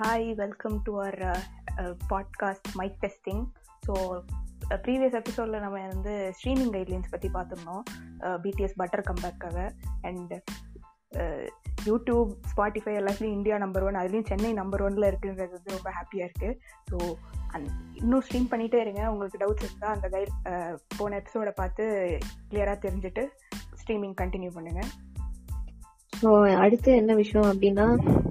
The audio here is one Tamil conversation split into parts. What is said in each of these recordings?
Hi welcome to our podcast mic testing so previous எபிசோடில் நம்ம வந்து ஸ்ட்ரீமிங் கைட்லைன்ஸ் பற்றி பார்த்துருந்தோம். பிடிஎஸ் பட்டர் கம்பேக்காக அண்ட் யூடியூப் ஸ்பாட்டிஃபை எல்லாத்துலேயும் இந்தியா நம்பர் ஒன் அதுலேயும் சென்னை நம்பர் ஒன்ல இருக்குன்றது வந்து ரொம்ப ஹாப்பியாக இருக்குது ஸோ அந் இன்னும் ஸ்ட்ரீம் பண்ணிகிட்டே இருங்க. உங்களுக்கு டவுட்ஸ் இருந்தால் அந்த கைட் uh, போன எபிசோடை பார்த்து கிளியராக தெரிஞ்சுட்டு ஸ்ட்ரீமிங் கண்டினியூ பண்ணுங்கள் ஸோ அடுத்து என்ன விஷயம் அப்படின்னா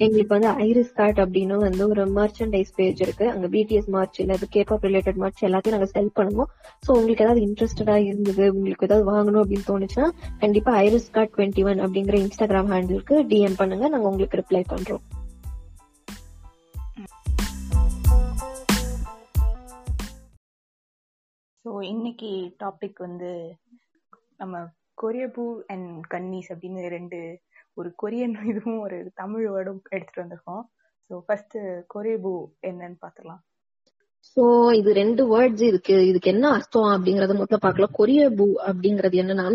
எங்களுக்கு வந்து ஐரிஸ் கார்ட் அப்படின்னு வந்து ஒரு மர்ச்சன்டைஸ் பேஜ் இருக்கு. அங்க பிடிஎஸ் மார்ச் இல்ல கேபாப் ரிலேட்டட் மார்ச் எல்லாத்தையும் நாங்க செல் பண்ணுவோம். ஸோ உங்களுக்கு ஏதாவது இன்ட்ரெஸ்டடா இருந்தது உங்களுக்கு ஏதாவது வாங்கணும் அப்படின்னு தோணுச்சுன்னா கண்டிப்பா ஐரிஸ் கார்ட் டுவெண்ட்டி ஒன் அப்படிங்கிற இன்ஸ்டாகிராம் ஹேண்டிலுக்கு டிஎம் பண்ணுங்க. நாங்க உங்களுக்கு ரிப்ளை பண்றோம். ஸோ இன்னைக்கு டாபிக் வந்து நம்ம கொரியபூ அண்ட் கன்னிஸ் அப்படின்னு ரெண்டு ஒரு கொரியன் இதுவும் ஒரு தமிழ் வேர்டும் எடுத்துட்டு வந்திருக்கோம். ஸோ ஃபர்ஸ்ட் கொரியபூ என்னன்னு பார்த்துலாம் சோ இது ரெண்டு வேர்ட்ஸ் இதுக்கு இதுக்கு என்ன அர்த்தம் அப்படிங்கறத முதல்ல பார்க்கலாம் கொரியபூ அப்படிங்கறது என்னன்னா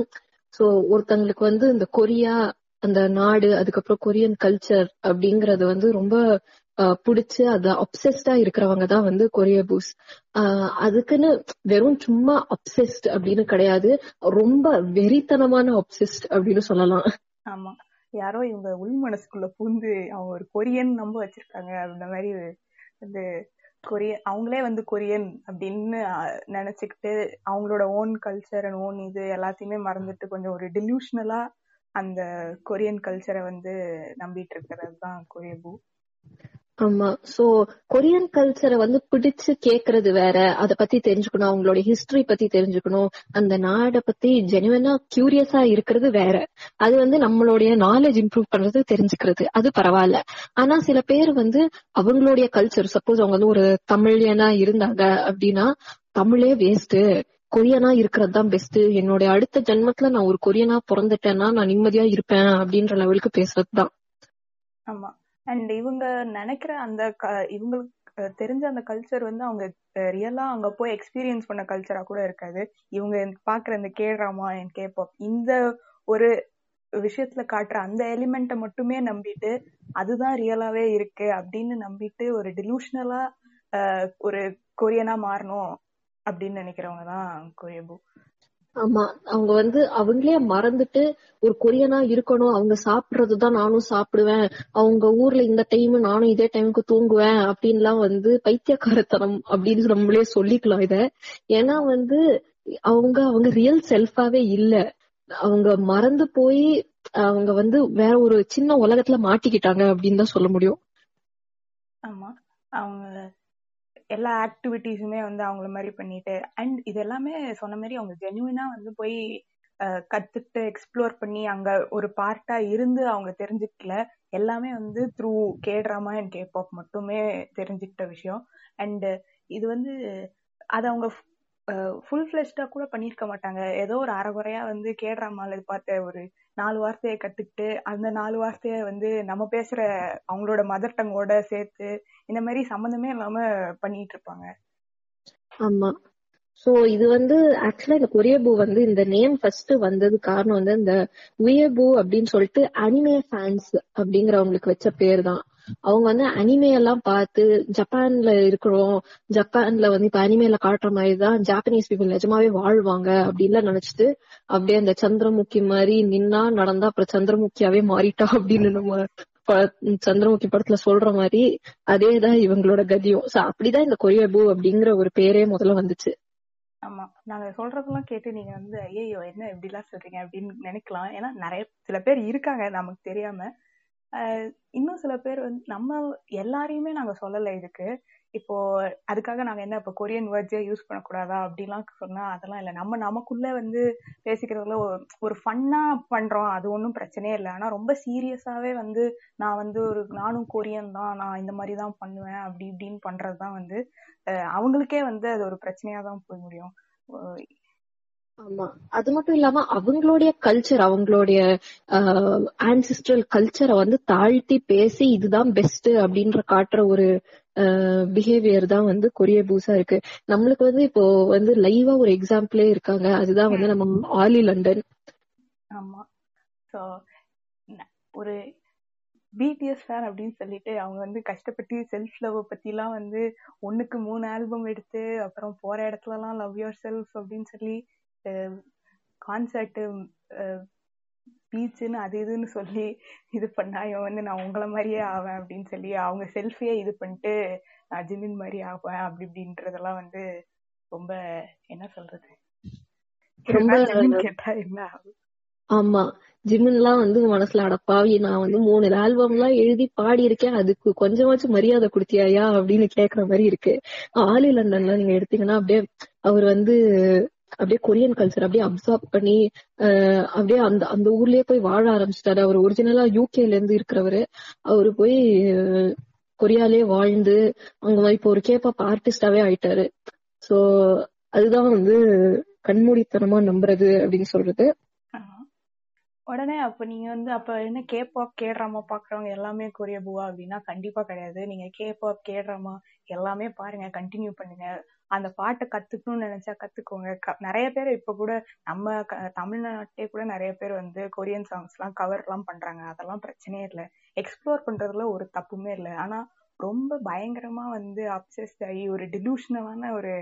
சோ ஒருத்தங்களுக்கு வந்து இந்த கொரியா அந்த நாடு அதுக்கப்புறம் கொரியன் கல்ச்சர் அப்படிங்கறது வந்து ரொம்ப பிடிச்சு அது அப்சஸ்டா இருக்கிறவங்க தான் வந்து கொரியபூஸ். ஆஹ் அதுக்குன்னு வெறும் சும்மா அப்சஸ்ட் அப்படின்னு கிடையாது. ரொம்ப வெறித்தனமான அப்சஸ்ட் அப்படின்னு சொல்லலாம். ஆமா. யாரோ இவங்க உள் மனசுக்குள்ள பூந்து அவங்க ஒரு கொரியன் நம்ப வச்சிருக்காங்க அந்த மாதிரி வந்து கொரிய அவங்களே வந்து கொரியன் அப்படின்னு நினைச்சுக்கிட்டு அவங்களோட ஓன் கல்ச்சர் அண்ட் ஓன் இது எல்லாத்தையுமே மறந்துட்டு கொஞ்சம் ஒரு டிலூஷனலா அந்த கொரியன் கல்ச்சரை வந்து நம்பிட்டு இருக்கிறது தான் கொரியபூ ஆமா. சோ கொரியன் கல்ச்சரை வந்து பிடிச்சு கேக்குறது வேற. அத பத்தி தெரிஞ்சுக்கணும். அவங்களோட ஹிஸ்டரி பத்தி தெரிஞ்சுக்கணும். அந்த நாட பத்தி ஜெனுவனா கியூரியஸா இருக்கிறது வேற. அது வந்து நம்மளுடைய நாலேஜ் இம்ப்ரூவ் பண்றது தெரிஞ்சுக்கிறது. அது பரவாயில்ல. ஆனா சில பேர் வந்து அவங்களுடைய கல்ச்சர் சப்போஸ் அவங்க வந்து ஒரு தமிழியனா இருந்தாங்க அப்படின்னா தமிழே வேஸ்ட் கொரியனா இருக்கிறது தான் பெஸ்ட் என்னுடைய அடுத்த ஜென்மத்துல நான் ஒரு கொரியனா பிறந்துட்டேன்னா நான் நிம்மதியா இருப்பேன் அப்படின்ற லெவலுக்கு பேசுறது தான் ஆமா. அண்ட் இவங்க நினைக்கிற அந்த இவங்களுக்கு தெரிஞ்ச அந்த கல்ச்சர் வந்து அவங்க ரியலா அங்க போய் எக்ஸ்பீரியன்ஸ் பண்ண கல்ச்சரா கூட இருக்காது. இவங்க பாக்குற இந்த கேட்ராமா என் கேப்பாப் இந்த ஒரு விஷயத்துல காட்டுற அந்த எலிமெண்ட்டை மட்டுமே நம்பிட்டு அதுதான் ரியலாவே இருக்கு அப்படின்னு நம்பிட்டு ஒரு டிலூஷனலா ஒரு கொரியனா மாறணும் அப்படின்னு நினைக்கிறவங்க தான் கொரியபு ஆமா அவங்க வந்து அவங்களே மறந்துட்டு ஒரு கொரியனா இருக்கணும். அவங்க சாப்பிடுறதுதான் நானும் சாப்பிடுவேன். அவங்க ஊர்ல இந்த டைம் நானும் இதே டைமுக்கு தூங்குவேன் அப்படின்லாம் வந்து பைத்தியக்காரத்தனம் அப்படின்னு நம்மளே சொல்லிக்கலாம் இத. ஏன்னா வந்து அவங்க அவங்க ரியல் செல்ஃபாவே இல்ல. அவங்க மறந்து போய் அவங்க வந்து வேற ஒரு சின்ன உலகத்துல மாட்டிக்கிட்டாங்க அப்படின்னு தான் சொல்ல முடியும். ஆமா அவங்க எல்லா ஆக்டிவிட்டிஸுமே வந்து அவங்கள மாதிரி பண்ணிட்டு அண்ட் இது எல்லாமே சொன்ன மாதிரி அவங்க ஜென்யூனா வந்து போய் கத்துட்டு எக்ஸ்ப்ளோர் பண்ணி அங்க ஒரு பார்ட்டா இருந்து அவங்க தெரிஞ்சுக்கல. எல்லாமே வந்து த்ரூ கேட்ராமா அண்ட் கே மட்டுமே தெரிஞ்சுக்கிட்ட விஷயம். அண்ட் இது வந்து அது அவங்க ஃபுல் ஃபிளெஷ்டா கூட பண்ணிருக்க மாட்டாங்க. ஏதோ ஒரு அறகுறையா வந்து கே ட்ராமால பார்த்த ஒரு நாலு வார்த்தையை கத்துக்கிட்டு அந்த நாலு வார்த்தையை வந்து நம்ம பேசுற அவங்களோட மதர் டங்கோட சேர்த்து இந்த மாதிரி சம்மந்தமே இல்லாம பண்ணிட்டு இருப்பாங்க. ஆமா. சோ இது வந்து ஆக்சுவலா இந்த கொரியபூ வந்து இந்த நேம் ஃபர்ஸ்ட் வந்தது காரணம் வந்து இந்த உயபூ அப்படின்னு சொல்லிட்டு அனிமே ஃபேன்ஸ் அப்படிங்கிறவங்களுக்கு வச்ச பேர் தான். அவங்க வந்து அனிமே எல்லாம் பார்த்து ஜப்பான்ல இருக்கிறோம் ஜப்பான்ல வந்து இப்ப அனிமேல காட்டுற மாதிரிதான் ஜாப்பனீஸ் பீப்புள் நிஜமாவே வாழ்வாங்க அப்படின்லாம் நினைச்சிட்டு அப்படியே அந்த சந்திரமுகி மாதிரி நின்னா நடந்தா அப்புறம் சந்திரமுகியாவே மாறிட்டா அப்படின்னு நம்ம சந்திரமுகி படத்துல சொல்ற மாதிரி அதேதான் இவங்களோட கதியும். சோ அப்படிதான் இந்த கொரியபூ அப்படிங்கிற ஒரு பேரே முதல்ல வந்துச்சு. ஆமா. நாங்க சொல்றதெல்லாம் கேட்டு நீங்க வந்து ஐயோ என்ன இப்படி எல்லாம் சொல்றீங்க அப்படின்னு நினைக்கலாம். ஏன்னா நிறைய சில பேர் இருக்காங்க நமக்கு தெரியாம. இன்னும் சில பேர் வந்து நம்ம எல்லாரையுமே நாங்க சொல்லல இதுக்கு. இப்போ அதுக்காக நாங்க என்ன இப்போ கொரியன் வேர்ட்ஸே யூஸ் பண்ணக்கூடாதா அப்படிலாம் சொன்னா அதெல்லாம் இல்லை. நம்ம நமக்குள்ள வந்து பேசிக்கிறதுல ஒரு ஃபன்னா பண்றோம். அது ஒன்றும் பிரச்சனையே இல்லை. ஆனா ரொம்ப சீரியஸாவே வந்து நான் வந்து ஒரு நானும் கொரியன் தான் நான் இந்த மாதிரி தான் பண்ணுவேன் அப்படி இப்படின்னு பண்றதுதான் வந்து அவங்களுக்கே வந்து அது ஒரு பிரச்சனையா தான் போய் முடியும். ஆமா. அது மட்டும் இல்லாம அவங்களுடைய கல்ச்சர் அவங்களுடைய ஆன்சிஸ்ட்ரல் கல்ச்சரை வந்து தாழ்த்தி பேசி இதுதான் பெஸ்ட் அப்படின்ற காட்டுற ஒரு பிஹேவியர் தான் வந்து கொரிய பூசா இருக்கு. நம்மளுக்கு வந்து இப்போ வந்து லைவா ஒரு எக்ஸாம்பிளே இருக்காங்க. அதுதான் வந்து நம்ம ஆலி லண்டன். ஆமா. சோ ஒரு பிடிஎஸ் ஃபேன் அப்படின்னு சொல்லிட்டு அவங்க வந்து கஷ்டப்பட்டு செல்ஃப் லவ் பத்தி எல்லாம் வந்து ஒண்ணுக்கு மூணு ஆல்பம் எடுத்து அப்புறம் போற இடத்துல எல்லாம் லவ் யுவர் செல்ஃப் அப்படின்னு சொல்லி கான்சர்ட் பீச்சுன்னு அது இதுன்னு சொல்லி இது பண்ணா இவன் வந்து நான் உங்களை மாதிரியே ஆவேன் அப்படின்னு சொல்லி அவங்க செல்ஃபியே இது பண்ணிட்டு நான் ஜிமின் மாதிரி ஆவேன் அப்படி இப்படின்றதெல்லாம் வந்து ரொம்ப என்ன சொல்றது? கேட்டா என்ன ஆகும்? ஆமா. ஜிம்மின்லாம் வந்து மனசுல அடப்பாவி. நான் வந்து மூணு ஆல்பம் எல்லாம் எழுதி பாடி இருக்கேன் அதுக்கு கொஞ்சமாச்சும் மரியாதை கொடுத்தியாயா அப்படின்னு கேக்குற மாதிரி இருக்கு. ஆலி லண்டன்ல நீங்க எடுத்தீங்கன்னா அப்படியே அவர் வந்து அப்படியே கொரியன் கல்ச்சர் அப்படியே அப்சார்ப் பண்ணி அப்படியே அந்த அந்த ஊர்லயே போய் வாழ ஆரம்பிச்சிட்டாரு. அவர் ஒரிஜினலா யூகேல இருந்து இருக்கிறவரு. அவரு போய் கொரியாலே வாழ்ந்து அங்க இப்போ ஒரு கேப்பாப் ஆர்டிஸ்டாவே ஆயிட்டாரு. சோ அதுதான் வந்து கண்மூடித்தனமா நம்புறது அப்படின்னு சொல்றது. உடனே அப்ப நீங்க வந்து அப்ப என்ன கே பாப் பாக்குறவங்க எல்லாமே கொரிய பூவா அப்படின்னா கண்டிப்பா கிடையாது. நீங்க கேபாப் பாப் எல்லாமே பாருங்க. கண்டினியூ பண்ணுங்க. அந்த பாட்டை கத்துக்கணும்னு நினைச்சா கத்துக்கோங்க. நிறைய பேர் இப்ப கூட நம்ம தமிழ்நாட்டிலே கூட நிறைய பேர் வந்து கொரியன் சாங்ஸ் எல்லாம் கவர் எல்லாம் பண்றாங்க. அதெல்லாம் பிரச்சனையே இல்லை. எக்ஸ்ப்ளோர் பண்றதுல ஒரு தப்புமே இல்லை. ஆனா ரொம்ப பயங்கரமா வந்து அப்சஸ் ஆகி ஒரு டிலூஷனலான ஒரு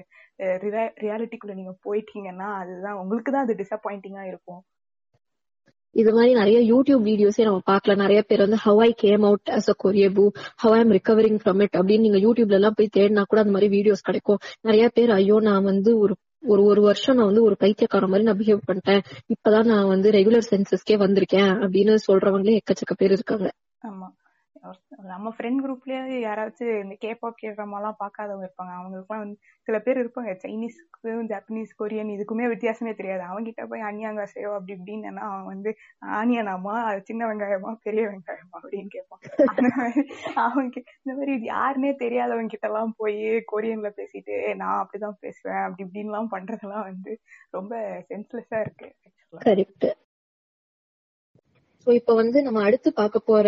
ரியாலிட்டிக்குள்ள நீங்க போயிட்டீங்கன்னா அதுதான் உங்களுக்கு தான் அது டிசப்பாயிண்டிங்கா இருக்கும். இது மாதிரி நிறைய யூடியூப் வீடியோஸே நம்ம பார்க்கல நிறைய பேர் வந்து how I came out as a Koreaboo how I'm recovering from it அப்படின்னு நீங்க யூடியூப்ல எல்லாம் போய் தேடினா கூட அந்த மாதிரி வீடியோஸ் கிடைக்கும். நிறைய பேர் ஐயோ நான் வந்து ஒரு ஒரு ஒரு வருஷம் நான் வந்து ஒரு பைத்தியக்கார மாதிரி நான் பிஹேவ் பண்ணிட்டேன். இப்பதான் நான் வந்து ரெகுலர் சென்சஸ்க்கே வந்திருக்கேன். அப்படின்னு சொல்றவங்களே எக்கச்சக்க பேர் இருக்காங்க. ஆமா. நம்ம ஃப்ரெண்ட் குரூப்லயே யாராச்சும் இந்த கேபாப் கேட்ராமா எல்லாம் பார்க்காதவங்க இருப்பாங்க. அவங்களுக்குலாம் வந்து சில பேர் இருப்பாங்க. சைனீஸ்க்கும் ஜப்பனீஸ் கொரியன் இதுக்குமே வித்தியாசமே தெரியாது. அவங்க கிட்ட போய் அன்யாங்காசையோ அப்படி இப்படின்னு அவன் வந்து ஆனியனாமா சின்ன வெங்காயமா? பெரிய வெங்காயமா? அப்படின்னு கேட்பான். அவங்க இந்த மாதிரி இது யாருன்னே தெரியாதவங்க கிட்ட எல்லாம் போய் கொரியன்ல பேசிட்டு நான் அப்படிதான் பேசுவேன். அப்படி இப்படின்னு எல்லாம் பண்றதெல்லாம் வந்து ரொம்ப சென்ஸ்லெஸ்ஸா இருக்கு கரெக்ட் சோ இப்ப வந்து நம்ம அடுத்து பார்க்க போற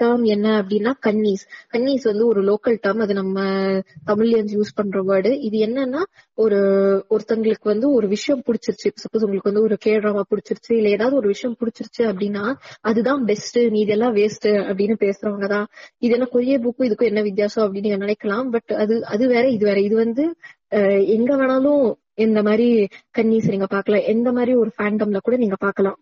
டேர்ம் என்ன அப்படின்னா கன்னீஸ். கன்னீஸ் வந்து ஒரு லோக்கல் டேர்ம் அது நம்ம தமிழியன்ஸ் யூஸ் பண்ற வேர்டு இது என்னன்னா ஒரு ஒருத்தங்களுக்கு வந்து ஒரு விஷயம் பிடிச்சிருச்சு. சப்போஸ் உங்களுக்கு வந்து ஒரு கேட்ராமா பிடிச்சிருச்சு இல்ல ஏதாவது ஒரு விஷயம் பிடிச்சிருச்சு அப்படின்னா அதுதான் பெஸ்ட் நீ இதெல்லாம் வேஸ்ட் அப்படின்னு பேசுறவங்க தான். இது என்ன கொரிய புக்கும் இதுக்கும் என்ன வித்தியாசம் அப்படின்னு நினைக்கலாம். பட் அது அது வேற இது வேற. இது வந்து எங்க வேணாலும் இந்த மாதிரி கன்னீஸ் நீங்க பாக்கலாம் எந்த மாதிரி ஒரு ஃபேண்டம்ல கூட நீங்க பாக்கலாம்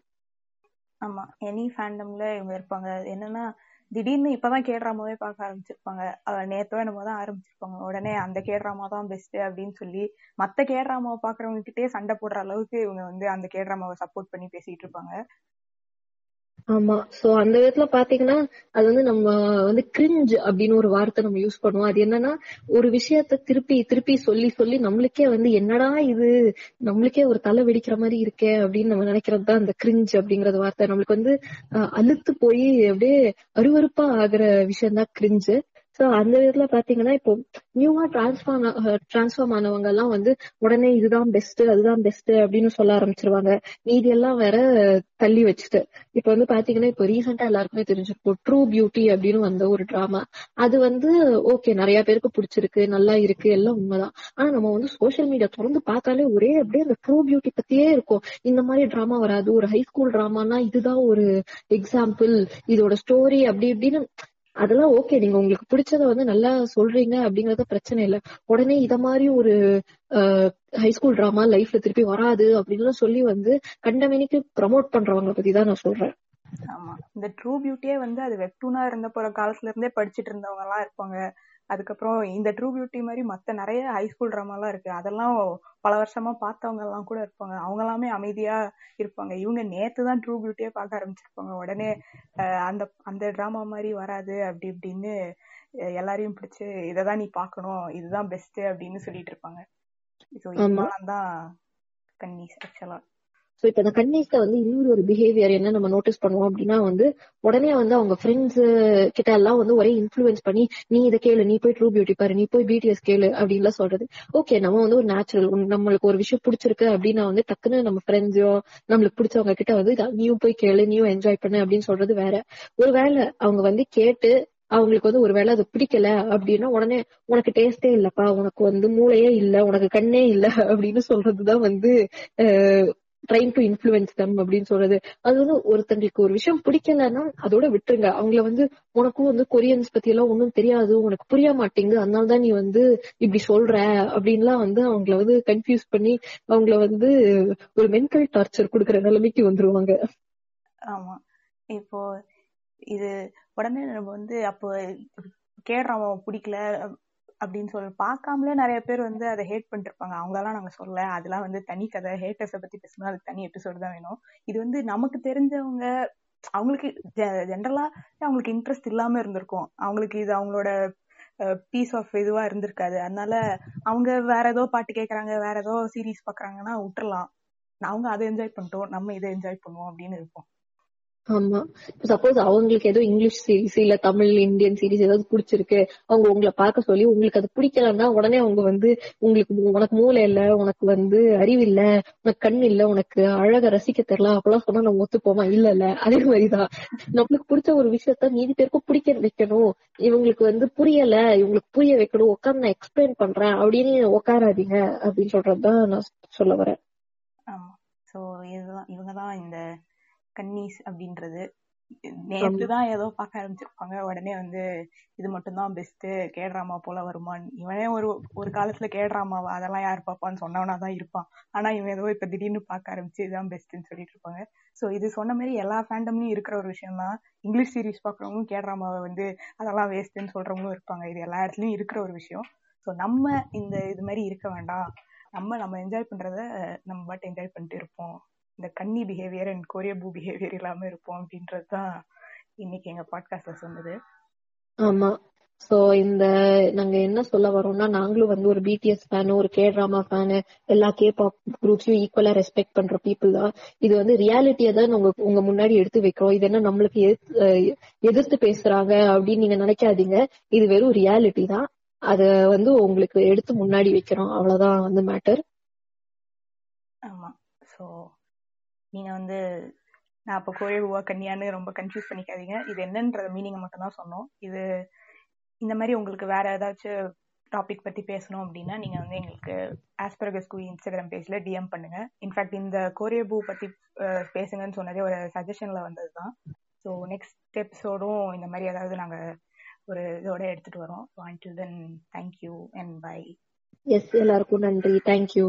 ஆமா எனி ஃபேண்டம்ல இவங்க இருப்பாங்க. என்னன்னா திடீர்னு இப்பதான் கேட்ராமாவே பார்க்க ஆரம்பிச்சிருப்பாங்க. நேத்தோ என்னமோ தான் ஆரம்பிச்சிருப்பாங்க. உடனே அந்த கேட்ராமா தான் பெஸ்ட் அப்படின்னு சொல்லி மத்த கேட்ராமாவை பாக்குறவங்க கிட்டே சண்டை போடுற அளவுக்கு இவங்க வந்து அந்த கேட்ராமாவை சப்போர்ட் பண்ணி பேசிட்டு இருப்பாங்க. ஆமா. சோ அந்த விதத்துல பாத்தீங்கன்னா அது வந்து நம்ம வந்து கிரிஞ்ச் அப்படின்னு ஒரு வார்த்தை நம்ம யூஸ் பண்ணுவோம். அது என்னன்னா ஒரு விஷயத்த திருப்பி திருப்பி சொல்லி சொல்லி நம்மளுக்கே வந்து என்னடா இது? நம்மளுக்கே ஒரு தலை வெடிக்கிற மாதிரி இருக்கே அப்படின்னு நம்ம நினைக்கிறது தான் அந்த கிரிஞ்ச் அப்படிங்கறது வார்த்தை. நம்மளுக்கு வந்து அழுத்து போய் அப்படியே அருவறுப்பா ஆகுற விஷயம் தான் கிரிஞ்சு சோ அந்த விதத்துல பாத்தீங்கன்னா இப்போ நியூவா டிரான்ஸ்ஃபார்ம் டிரான்ஸ்ஃபார்ம் ஆனவங்க எல்லாம் வந்து உடனே இதுதான் பெஸ்ட் அதுதான் பெஸ்ட் அப்படின்னு சொல்ல ஆரம்பிச்சிருவாங்க. மீதி எல்லாம் வேற தள்ளி வச்சுட்டு. இப்ப வந்து பாத்தீங்கன்னா இப்போ ரீசெண்டா எல்லாருக்குமே தெரிஞ்சிருக்கும் ட்ரூ பியூட்டி அப்படின்னு வந்த ஒரு டிராமா அது வந்து ஓகே நிறைய பேருக்கு பிடிச்சிருக்கு நல்லா இருக்கு எல்லாம் உண்மைதான். ஆனா நம்ம வந்து சோசியல் மீடியா தொடர்ந்து பார்த்தாலே ஒரே அப்படியே அந்த ட்ரூ பியூட்டி பத்தியே இருக்கும். இந்த மாதிரி டிராமா வராது. ஒரு ஹை ஸ்கூல் டிராமானா இதுதான் ஒரு எக்ஸாம்பிள் இதோட ஸ்டோரி அப்படி இப்படின்னு அதெல்லாம் ஓகே நீங்க உங்களுக்கு பிடிச்சத வந்து நல்லா சொல்றீங்க அப்படிங்கறது பிரச்சனை இல்ல. உடனே இத மாதிரி ஒரு ஹை ஸ்கூல் டிராமா லைஃப்ல திருப்பி வராது அப்படின்னு சொல்லி வந்து கண்டமேனிக்கு ப்ரமோட் பண்றவங்க பத்தி தான் நான் சொல்றேன். ஆமா. இந்த ட்ரூ பியூட்டியே வந்து அது வெப்டூனா இருந்த போற காலத்துல இருந்தே படிச்சிட்டு இருந்தவங்க எல்லாம் இருப்பாங்க. அதுக்கப்புறம் இந்த ட்ரூ பியூட்டி மாதிரி மத்த நிறைய ஹை ஸ்கூல் ட்ராமா எல்லாம் இருக்கு. அதெல்லாம் பல வருஷமா பார்த்தவங்க எல்லாம் கூட இருப்பாங்க. அவங்க எல்லாமே அமைதியா இருப்பாங்க. இவங்க நேத்து தான் ட்ரூ பியூட்டியே பார்க்க ஆரம்பிச்சிருப்பாங்க. உடனே அந்த அந்த டிராமா மாதிரி வராது அப்படி இப்படின்னு எல்லாரையும் பிடிச்சு இததான் நீ பாக்கணும் இதுதான் பெஸ்ட் அப்படின்னு சொல்லிட்டு இருப்பாங்க. ஸோ இதெல்லாம் தான் கன்னிஸ் ஆக்சுவலா சோ இப்ப இந்த கன்னிஸ்ல வந்து இன்னொரு ஒரு பிஹேவியர் என்ன நம்ம நோட்டீஸ் பண்ணுவோம் அப்படின்னா வந்து உடனே வந்து அவங்க ஃப்ரெண்ட்ஸ் கிட்ட எல்லாம் வந்து ஒரே இன்ஃபுளுன்ஸ் பண்ணி நீ இதை கேளு நீ போய் ட்ரூ பியூட்டி பாரு நீ போய் பிடிஎஸ் கேளு அப்படின்லாம் சொல்றது. ஓகே நம்ம வந்து ஒரு நேச்சுரல் நம்மளுக்கு ஒரு விஷயம் பிடிச்சிருக்கு அப்படின்னா வந்து டக்குன்னு நம்ம ஃப்ரெண்ட்ஸோ நம்மளுக்கு பிடிச்சவங்க கிட்ட வந்து நீயும் போய் கேளு நீயும் என்ஜாய் பண்ணு அப்படின்னு சொல்றது வேற. ஒருவேளை அவங்க வந்து கேட்டு அவங்களுக்கு வந்து ஒருவேளை அது பிடிக்கல அப்படின்னா உடனே உனக்கு டேஸ்டே இல்லப்பா உனக்கு வந்து மூளையே இல்ல உனக்கு கண்ணே இல்ல அப்படின்னு சொல்றதுதான் வந்து ட்ரைங் டு இன்ஃபுளுன்ஸ் தம் அப்படின்னு சொல்றது. அது வந்து ஒருத்தங்களுக்கு ஒரு விஷயம் பிடிக்கலன்னா அதோட விட்டுருங்க. அவங்கள வந்து உனக்கும் வந்து கொரியன்ஸ் பத்தி எல்லாம் ஒன்னும் தெரியாது. உனக்கு புரிய மாட்டேங்குது. அதனாலதான் நீ வந்து இப்படி சொல்ற அப்படின்லாம் வந்து அவங்கள வந்து கன்ஃபியூஸ் பண்ணி அவங்கள வந்து ஒரு மென்டல் டார்ச்சர் கொடுக்குற நிலைமைக்கு வந்துருவாங்க. ஆமா. இப்போ இது உடனே நம்ம வந்து அப்போ கேடுறவன் பிடிக்கல. அப்படின்னு சொல்லி பார்க்காமலே நிறைய பேர் வந்து அதை ஹேட் பண்ணிட்டு இருப்பாங்க அவங்களெல்லாம் நாங்கள் சொல்ல அதெல்லாம் வந்து தனி கதை. ஹேட்டர்ஸை பத்தி பேசணும் அது தனி எபிசோடு தான் வேணும். இது வந்து நமக்கு தெரிஞ்சவங்க அவங்களுக்கு ஜென்ரலா அவங்களுக்கு இன்ட்ரெஸ்ட் இல்லாம இருந்திருக்கும். அவங்களுக்கு இது அவங்களோட பீஸ் ஆஃப் இதுவா இருந்திருக்காது. அதனால அவங்க வேற ஏதோ பாட்டு கேட்கறாங்க வேற ஏதோ சீரீஸ் பாக்குறாங்கன்னா விட்டுறலாம். அவங்க அதை என்ஜாய் பண்ணிட்டோம். நம்ம இதை என்ஜாய் பண்ணுவோம் அப்படின்னு இருப்போம். ஆமா. சப்போஸ் அவங்களுக்கு ஏதோ இங்கிலீஷ் சீரிஸ் இல்ல தமிழ் இந்தியன் சீரிஸ் ஏதாவது பிடிச்சிருக்கு. அவங்க உங்களை பார்க்க சொல்லி உங்களுக்கு அது பிடிக்கலன்னா உடனே அவங்க வந்து உங்களுக்கு உனக்கு மூளை இல்ல உனக்கு வந்து அறிவு இல்ல உனக்கு கண் இல்ல உனக்கு அழக ரசிக்க தெரியல அப்பெல்லாம் சொன்னா நம்ம ஒத்துப்போமா? இல்ல இல்ல. அதே மாதிரிதான். நம்மளுக்கு பிடிச்ச ஒரு விஷயத்த மீதி பேருக்கும் பிடிக்க வைக்கணும். இவங்களுக்கு வந்து புரியல இவங்களுக்கு புரிய வைக்கணும். உட்காந்து நான் எக்ஸ்பிளைன் பண்றேன் அப்படின்னு உட்காராதீங்க அப்படின்னு சொல்றதுதான் நான் சொல்ல வரேன். ஆமா. சோ இதுதான் இவங்கதான் இந்த கன்னீஸ் அப்படின்றது. நேற்று தான் ஏதோ பார்க்க ஆரம்பிச்சிருப்பாங்க. உடனே வந்து இது மட்டும்தான் பெஸ்ட் கேட்ராமா போல வருமான்னு. இவனே ஒரு ஒரு காலத்துல கேட்ராமாவா அதெல்லாம் யார் பாப்பான்னு சொன்னவனா தான் இருப்பான். ஆனா இவன் ஏதோ இப்ப திடீர்னு பார்க்க ஆரம்பிச்சு இதுதான் பெஸ்ட்னு சொல்லிட்டு இருப்பாங்க. சோ இது சொன்ன மாதிரி எல்லா ஃபேண்டம்லயும் இருக்கிற ஒரு விஷயம் தான் இங்கிலீஷ் சீரீஸ் பாக்குறவங்களும் கேட்ராமாவை வந்து அதெல்லாம் வேஸ்ட்னு சொல்றவங்களும் இருப்பாங்க. இது எல்லா இடத்துலயும் இருக்கிற ஒரு விஷயம். சோ நம்ம இந்த இது மாதிரி இருக்க வேண்டாம். நம்ம நம்ம என்ஜாய் பண்றத நம்ம பாட்டு என்ஜாய் பண்ணிட்டு இருப்போம். இந்த கன்னி பிஹேவியர் அண்ட் கொரியபூ பிஹேவியர் இல்லாம இருப்போம் அப்படின்றது தான் இன்னைக்கு எங்க பாட்காஸ்ட்ல சொன்னது. ஆமா. சோ இந்த நாங்க என்ன சொல்ல வரோம்னா நாங்களும் வந்து ஒரு பிடிஎஸ் ஃபேனு ஒரு கே டிராமா ஃபேனு எல்லா கே பாப் குரூப்ஸையும் ஈக்குவலா ரெஸ்பெக்ட் பண்ற பீப்புள் தான். இது வந்து ரியாலிட்டியை தான் உங்க உங்க முன்னாடி எடுத்து வைக்கிறோம். இது என்ன நம்மளுக்கு எதிர்த்து பேசுறாங்க அப்படின்னு நீங்க நினைக்காதீங்க. இது வெறும் ரியாலிட்டி தான். அத வந்து உங்களுக்கு எடுத்து முன்னாடி வைக்கிறோம். அவ்வளவுதான் வந்து மேட்டர் ஆமா. சோ நீங்க வந்து நான் அப்போ கோயில் உவா கன்னியான்னு ரொம்ப கன்ஃபியூஸ் பண்ணிக்காதீங்க. இது என்னன்ற மீனிங் மட்டும் தான் சொன்னோம். இது இந்த மாதிரி உங்களுக்கு வேற ஏதாச்சும் டாபிக் பத்தி பேசணும் அப்படின்னா நீங்க வந்து எங்களுக்கு ஆஸ்பரகஸ் குவி இன்ஸ்டாகிராம் பேஜ்ல டிஎம் பண்ணுங்க. இன்ஃபேக்ட் இந்த கோரியபூ பத்தி பேசுங்கன்னு சொன்னதே ஒரு சஜஷன்ல வந்தது தான். ஸோ நெக்ஸ்ட் எபிசோடும் இந்த மாதிரி ஏதாவது நாங்க ஒரு இதோட எடுத்துட்டு வரோம். Until then thank you and bye S எல்லாருக்கும் நன்றி. Thank you